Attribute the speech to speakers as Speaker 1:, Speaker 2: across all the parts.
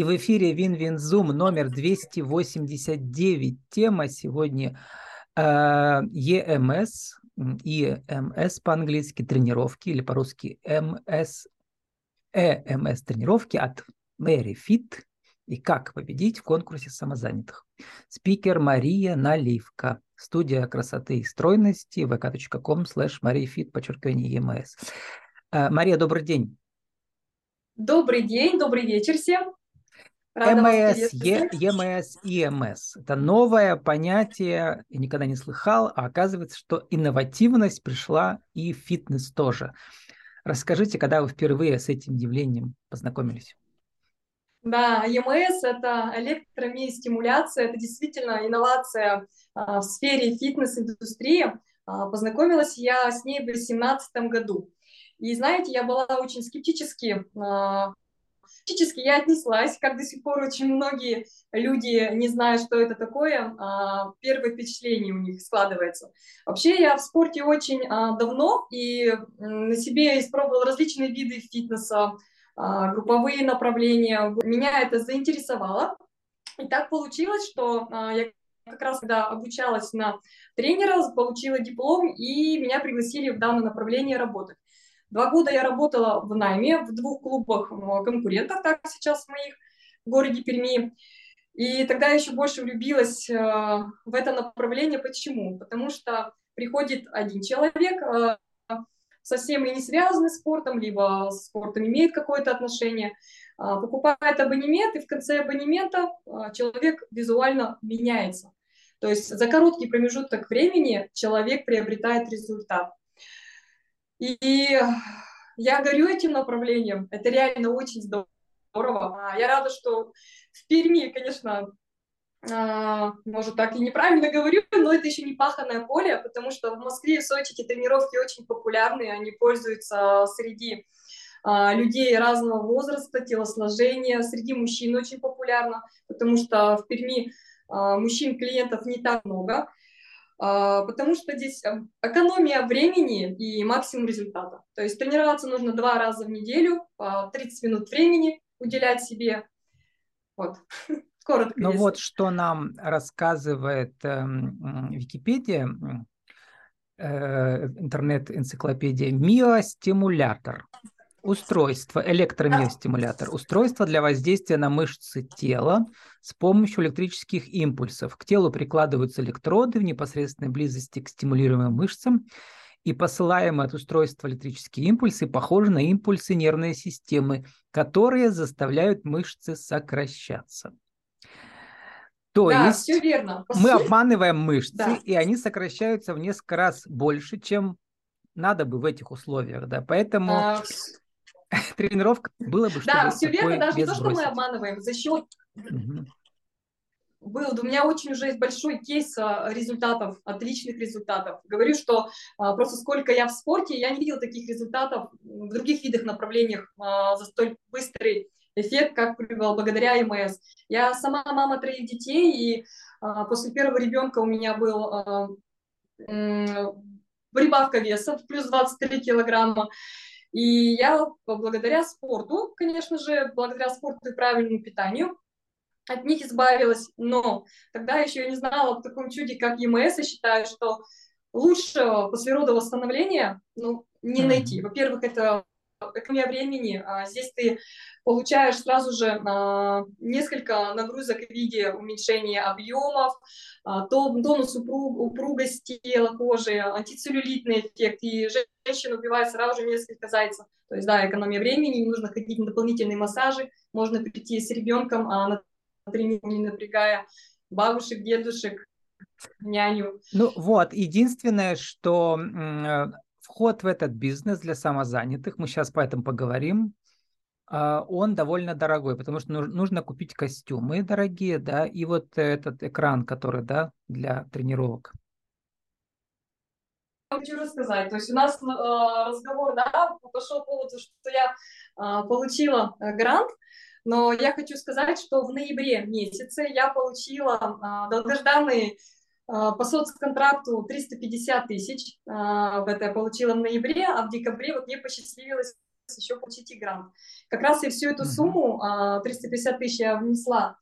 Speaker 1: И в эфире Вин-Вин-Зум номер 289. Тема сегодня э, EMS, EMS по-английски, тренировки, или по-русски МС, EMS тренировки от Mary Fit и как победить в конкурсе самозанятых. Спикер Мария Наливка. Студия красоты и стройности vk.com slash mariafit, подчеркивание EMS. Э, Мария, добрый день.
Speaker 2: Добрый день, добрый вечер всем.
Speaker 1: МС, ЕМС, ИМС. Это новое понятие, я никогда не слыхал, а оказывается, что инновативность пришла и фитнес тоже. Расскажите, когда вы впервые с этим явлением познакомились?
Speaker 2: Да, ЕМС – это электромиостимуляция, это действительно инновация а, в сфере фитнес-индустрии. А, познакомилась я с ней в 2018 году. И знаете, я была очень скептически скептически я отнеслась, как до сих пор очень многие люди не знают, что это такое, а первое впечатление у них складывается. Вообще я в спорте очень а, давно и на себе испробовала различные виды фитнеса, а, групповые направления. Меня это заинтересовало. И так получилось, что я как раз когда обучалась на тренера, получила диплом, и меня пригласили в данное направление работать. Два года я работала в найме в двух клубах конкурентов, так сейчас моих в городе Перми. И тогда я еще больше влюбилась э, в это направление. Почему? Потому что приходит один человек, э, совсем и не связанный с спортом, либо с спортом имеет какое-то отношение, э, покупает абонемент, и в конце абонемента человек визуально меняется. То есть за короткий промежуток времени человек приобретает результат. И я горю этим направлением. Это реально очень здорово. А, я рада, что в Перми, конечно, а, может, так и неправильно говорю, но это еще не паханное поле, потому что в Москве и Сочи эти тренировки очень популярны, они пользуются среди а, людей разного возраста, телосложения, среди мужчин очень популярно, потому что в Перми мужчин-клиентов не так много. А, потому что здесь э, экономия времени и максимум результата. То есть тренироваться нужно два раза в неделю, по 30 минут времени уделять себе. Вот,
Speaker 1: коротко. Ну вот, что нам рассказывает э, Википедия, э, интернет-энциклопедия, миостимулятор. Устройство, электромиостимулятор. Устройство для воздействия на мышцы тела с помощью электрических импульсов. К телу прикладываются электроды в непосредственной близости к стимулируемым мышцам, и посылаемые от устройства электрические импульсы похожи на импульсы нервной системы, которые заставляют мышцы сокращаться. То да, есть все верно. мы обманываем мышцы, да. и они сокращаются в несколько раз больше, чем надо бы в этих условиях, да, поэтому а, тренировка было бы,
Speaker 2: чтобы Да, все верно, даже не то, что мы обманываем, за счет... Угу. Был, у меня очень уже есть большой кейс а, результатов, отличных результатов. Говорю, что а, просто сколько я в спорте, я не видела таких результатов в других видах направлениях а, за столь быстрый эффект, как благодаря МС. Я сама мама троих детей, и а, после первого ребенка у меня был а, прибавка веса плюс 23 килограмма. И я благодаря спорту, конечно же, благодаря спорту и правильному питанию, от них избавилась. Но тогда еще я не знала о таком чуде, как ЕМС, и считаю, что лучше после рода восстановления ну, не найти. Во-первых, это экономия времени. А здесь ты получаешь сразу же а, несколько нагрузок в виде уменьшения объемов, а, тонус упругости тела, кожи, антицеллюлитный эффект, и женщина убивает сразу же несколько зайцев. То есть, да, экономия времени, не нужно ходить на дополнительные массажи, можно прийти с ребенком, а на тренировку не напрягая бабушек, дедушек, няню.
Speaker 1: Ну вот, единственное, что вход в этот бизнес для самозанятых, мы сейчас по этому поговорим, а, он довольно дорогой, потому что нужно купить костюмы дорогие, да, и вот этот экран, который, да, для тренировок.
Speaker 2: Хочу рассказать, то есть у нас э, разговор, да, пошел по поводу, что я э, получила э, грант, но я хочу сказать, что в ноябре месяце я получила долгожданный по соцконтракту 350 тысяч, а, в это я получила в ноябре, а в декабре вот мне посчастливилось еще получить и грант. Как раз я всю эту сумму, 350 а, тысяч я внесла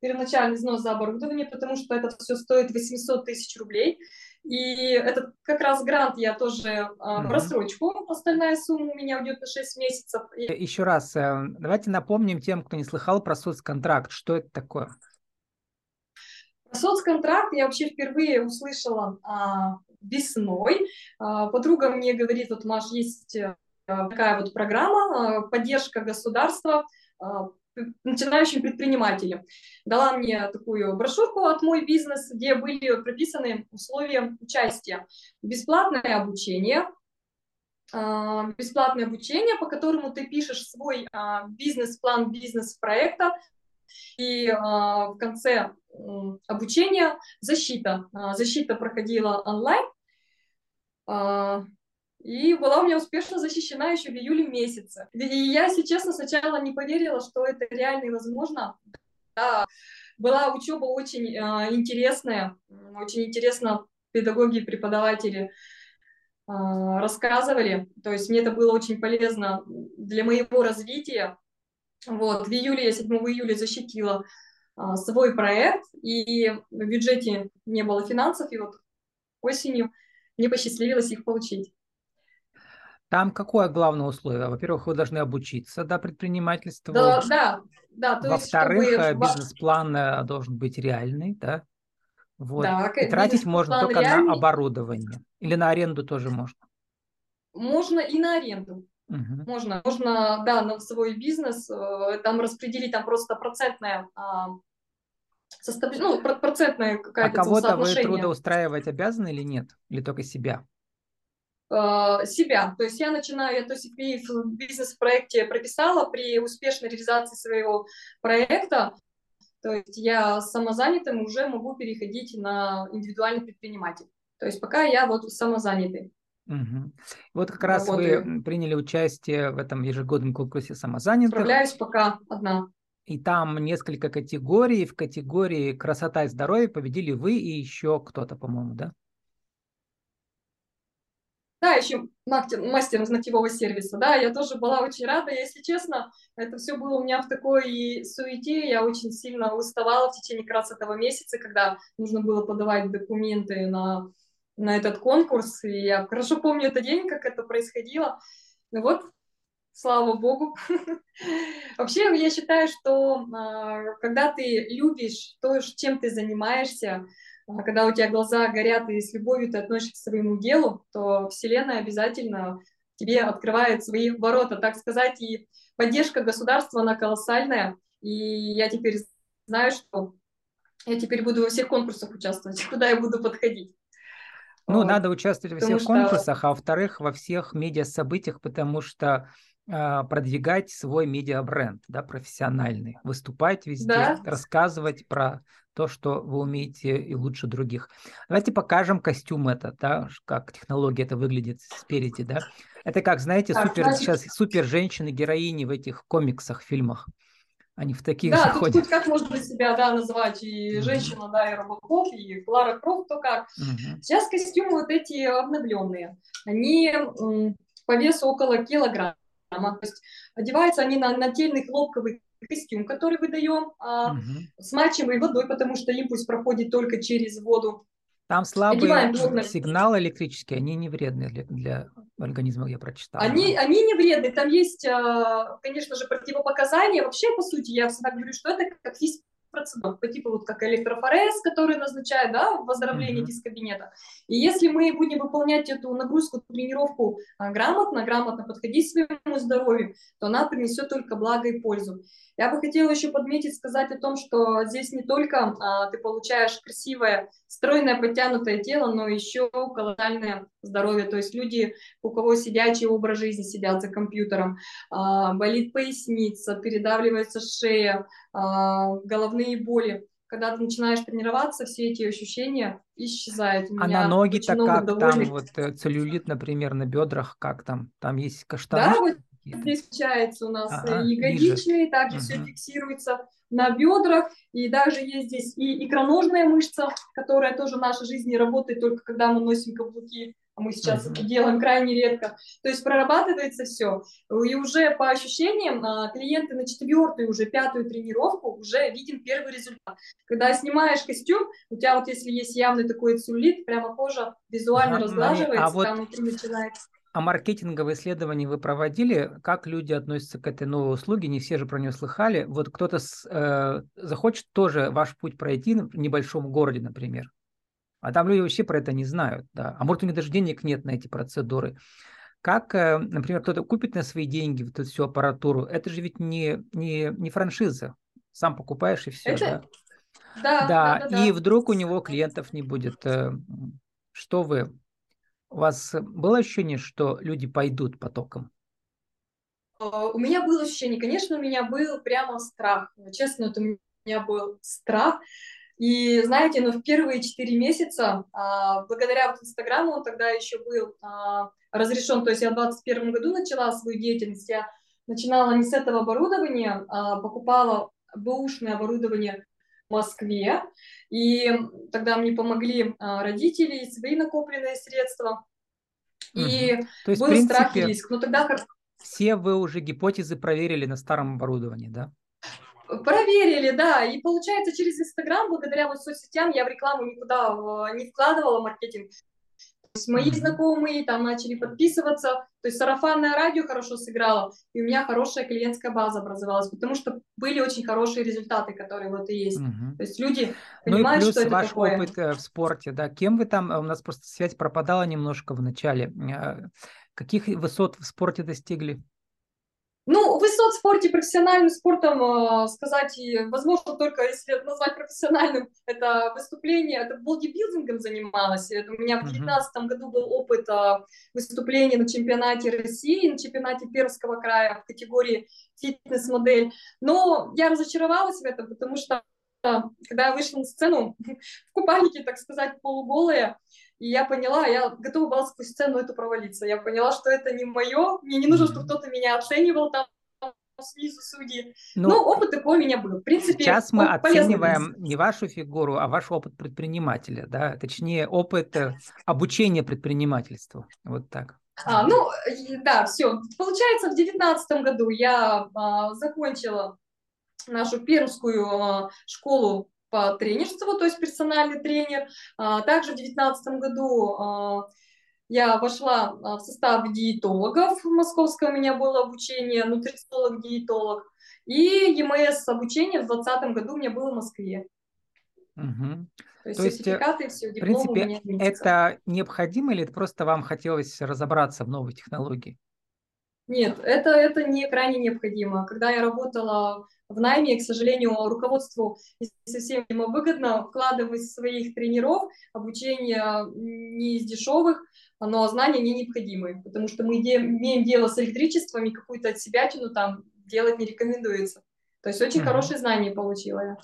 Speaker 2: первоначальный взнос за оборудование, потому что это все стоит 800 тысяч рублей. И этот как раз грант я тоже а, в рассрочку, остальная сумма у меня уйдет на 6 месяцев.
Speaker 1: Еще раз, э, давайте напомним тем, кто не слыхал про соцконтракт, что это такое?
Speaker 2: Соцконтракт я вообще впервые услышала а, весной. А, подруга мне говорит, вот, Маш, есть а, такая вот программа, а, поддержка государства а, начинающим предпринимателям. Дала мне такую брошюрку от «Мой бизнес», где были прописаны условия участия. Бесплатное обучение, а, бесплатное обучение, по которому ты пишешь свой а, бизнес-план бизнес-проекта, и в конце обучения защита. Защита проходила онлайн, и была у меня успешно защищена еще в июле месяце. И я, если честно, сначала не поверила, что это реально и возможно. Да, была учеба очень э, интересная, очень интересно педагоги и преподаватели э, рассказывали. То есть мне это было очень полезно для моего развития. Вот, в июле, я 7 июля защитила э, свой проект, и в бюджете не было финансов, и вот осенью мне посчастливилось их получить.
Speaker 1: Там какое главное условие? Во-первых, вы должны обучиться, да, предпринимательству.
Speaker 2: Да, да, да.
Speaker 1: Во-вторых, чтобы... Э, бизнес-план э, должен быть реальный, да? Вот. Да, И тратить можно только реальный. на оборудование. Или на аренду тоже можно?
Speaker 2: Можно и на аренду. Угу. Можно, можно, да, на свой бизнес, э, там распределить, там просто процентная а, состав... ну, процентная какая-то
Speaker 1: А кого-то вы трудоустраивать обязаны или нет? Или только себя?
Speaker 2: Э, себя. То есть я начинаю, я то есть в бизнес-проекте прописала при успешной реализации своего проекта, то есть я самозанятым уже могу переходить на индивидуальный предприниматель. То есть пока я вот самозанятый.
Speaker 1: Угу. Вот как раз Работаю. вы приняли участие в этом ежегодном конкурсе самозанятых.
Speaker 2: Справляюсь пока одна.
Speaker 1: И там несколько категорий. В категории красота и здоровье победили вы и еще кто-то, по-моему, да?
Speaker 2: Да, еще мастер, ногтевого сервиса, да, я тоже была очень рада, если честно, это все было у меня в такой суете, я очень сильно уставала в течение как раз этого месяца, когда нужно было подавать документы на, на этот конкурс, и я хорошо помню этот день, как это происходило, ну вот, слава богу. Вообще, я считаю, что а, когда ты любишь то, чем ты занимаешься, а когда у тебя глаза горят и с любовью ты относишься к своему делу, то Вселенная обязательно тебе открывает свои ворота, так сказать, и поддержка государства, она колоссальная, и я теперь знаю, что я теперь буду во всех конкурсах участвовать, куда я буду подходить.
Speaker 1: Ну, вот. надо участвовать во всех что... конкурсах, а во-вторых, во всех медиа-событиях, потому что э, продвигать свой медиа-бренд, да, профессиональный, выступать везде, да. рассказывать про то, что вы умеете и лучше других. Давайте покажем костюм это, да, как технология это выглядит спереди, да. Это как, знаете, супер значит... сейчас супер женщины героини в этих комиксах, фильмах. Они в таких
Speaker 2: да,
Speaker 1: же тут ходят.
Speaker 2: как можно себя да, называть и mm-hmm. женщина, да, и Робокоп, и Клара Крофт, то как. Mm-hmm. Сейчас костюмы вот эти обновленные, они м, по весу около килограмма. То есть одеваются они на нательный хлопковый костюм, который выдаем, а, угу. смачиваемой водой, потому что импульс проходит только через воду.
Speaker 1: Там слабый сигнал электрический, они не вредны для, для организма, я прочитала.
Speaker 2: Они, они не вредны, там есть, а, конечно же, противопоказания. Вообще, по сути, я всегда говорю, что это как физическое процедур, по типу вот как электрофорез, который назначает, да, выздоровление mm-hmm. из кабинета. И если мы будем выполнять эту нагрузку, тренировку а, грамотно, грамотно подходить к своему здоровью, то она принесет только благо и пользу. Я бы хотела еще подметить, сказать о том, что здесь не только а, ты получаешь красивое, стройное, подтянутое тело, но еще колоссальное здоровье. То есть люди, у кого сидячий образ жизни, сидят за компьютером, а, болит поясница, передавливается шея, а, головные боли когда ты начинаешь тренироваться, все эти ощущения исчезают.
Speaker 1: У а на ноги-то как довольных... там, вот э, целлюлит, например, на бедрах, как там? Там есть каштаны?
Speaker 2: Да, вот Здесь получается у нас ага, ягодичные, ниже. также угу. все фиксируется на бедрах, и даже есть здесь и икроножная мышца, которая тоже в нашей жизни работает только когда мы носим каблуки. А мы сейчас это делаем крайне редко. То есть прорабатывается все. И уже по ощущениям а, клиенты на четвертую, уже пятую тренировку уже видим первый результат. Когда снимаешь костюм, у тебя вот если есть явный такой целлюлит, прямо кожа визуально uh-huh. разглаживается, а вот... там внутри начинается
Speaker 1: а маркетинговые исследования вы проводили? Как люди относятся к этой новой услуге? Не все же про нее слыхали. Вот кто-то э, захочет тоже ваш путь пройти в небольшом городе, например. А там люди вообще про это не знают. Да. А может, у них даже денег нет на эти процедуры. Как, э, например, кто-то купит на свои деньги вот эту всю аппаратуру? Это же ведь не, не, не франшиза. Сам покупаешь и все. Это... Да? Да, да, да, да. И вдруг у него клиентов не будет. Э, что вы у вас было ощущение, что люди пойдут потоком?
Speaker 2: А, у меня было ощущение, конечно, у меня был прямо страх. Честно, это у меня был страх. И знаете, ну, в первые четыре месяца, а, благодаря вот Инстаграму, он тогда еще был а, разрешен, то есть я в 2021 году начала свою деятельность, я начинала не с этого оборудования, а покупала бэушное оборудование в Москве, и тогда мне помогли а, родители и свои накопленные средства. И угу.
Speaker 1: То есть, был принципе, страх и риск. Но тогда все вы уже гипотезы проверили на старом оборудовании, да?
Speaker 2: Проверили, да. И получается, через Инстаграм, благодаря вот соцсетям, я в рекламу никуда не вкладывала маркетинг есть мои знакомые там начали подписываться, то есть сарафанное радио хорошо сыграло, и у меня хорошая клиентская база образовалась, потому что были очень хорошие результаты, которые вот и есть. Угу. То есть люди понимают, ну и плюс что
Speaker 1: ваш
Speaker 2: это такое.
Speaker 1: опыт э, в спорте, да, кем вы там, у нас просто связь пропадала немножко в начале, э, каких высот в спорте достигли?
Speaker 2: Ну, высот в спорте, профессиональным спортом э, сказать, возможно, только если назвать профессиональным, это выступление, это бодибилдингом занималась. Это у меня в 2019 uh-huh. году был опыт э, выступления на чемпионате России, на чемпионате Пермского края в категории фитнес-модель. Но я разочаровалась в этом, потому что когда я вышла на сцену в купальнике, так сказать, полуголая, и я поняла, я готова была сквозь сцену эту провалиться. Я поняла, что это не мое, мне не нужно, чтобы кто-то меня оценивал там снизу судьи. Ну, Но опыт такой у меня был. В принципе,
Speaker 1: сейчас мы оцениваем не вашу фигуру, а ваш опыт предпринимателя, да, точнее опыт э, обучения предпринимательству. Вот так.
Speaker 2: А, ну, да, все. Получается, в девятнадцатом году я а, закончила нашу пермскую а, школу по тренерству, то есть персональный тренер. А, также в 2019 году а, я вошла а, в состав диетологов. В Московском у меня было обучение, нутрициолог-диетолог. И ЕМС обучение в 2020 году у меня было в Москве.
Speaker 1: Угу. То есть, То есть э, сертификаты, все, дипломы в принципе, у меня это необходимо или это просто вам хотелось разобраться в новой технологии?
Speaker 2: Нет, это, это не крайне необходимо. Когда я работала в найме, к сожалению, руководству не совсем выгодно вкладывать своих тренеров обучение не из дешевых, но знания не необходимы, потому что мы имеем дело с электричеством, и какую-то себятину там делать не рекомендуется. То есть очень mm-hmm. хорошие знания получила я.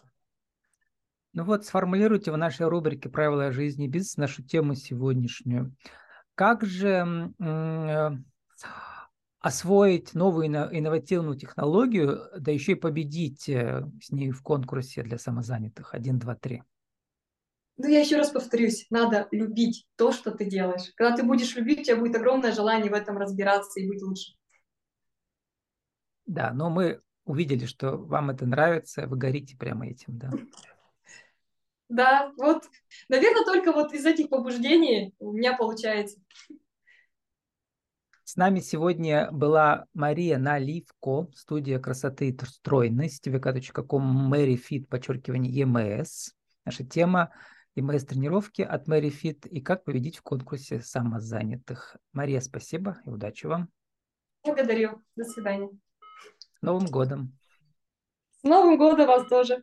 Speaker 1: Ну вот, сформулируйте в нашей рубрике «Правила жизни бизнес» нашу тему сегодняшнюю. Как же э, освоить новую инновативную технологию, да еще и победить э, с ней в конкурсе для самозанятых. Один, два, три.
Speaker 2: Ну, я еще раз повторюсь, надо любить то, что ты делаешь. Когда ты будешь любить, у тебя будет огромное желание в этом разбираться и быть лучше.
Speaker 1: Да, но мы увидели, что вам это нравится, вы горите прямо этим, да.
Speaker 2: Да, вот, наверное, только вот из этих побуждений у меня получается.
Speaker 1: С нами сегодня была Мария Наливко, студия красоты и стройности, vk.com, Мэри Фит, подчеркивание ЕМС. Наша тема ЕМС тренировки от Мэри Фит и как победить в конкурсе самозанятых. Мария, спасибо и удачи вам.
Speaker 2: Благодарю. До свидания.
Speaker 1: С Новым годом.
Speaker 2: С Новым годом вас тоже.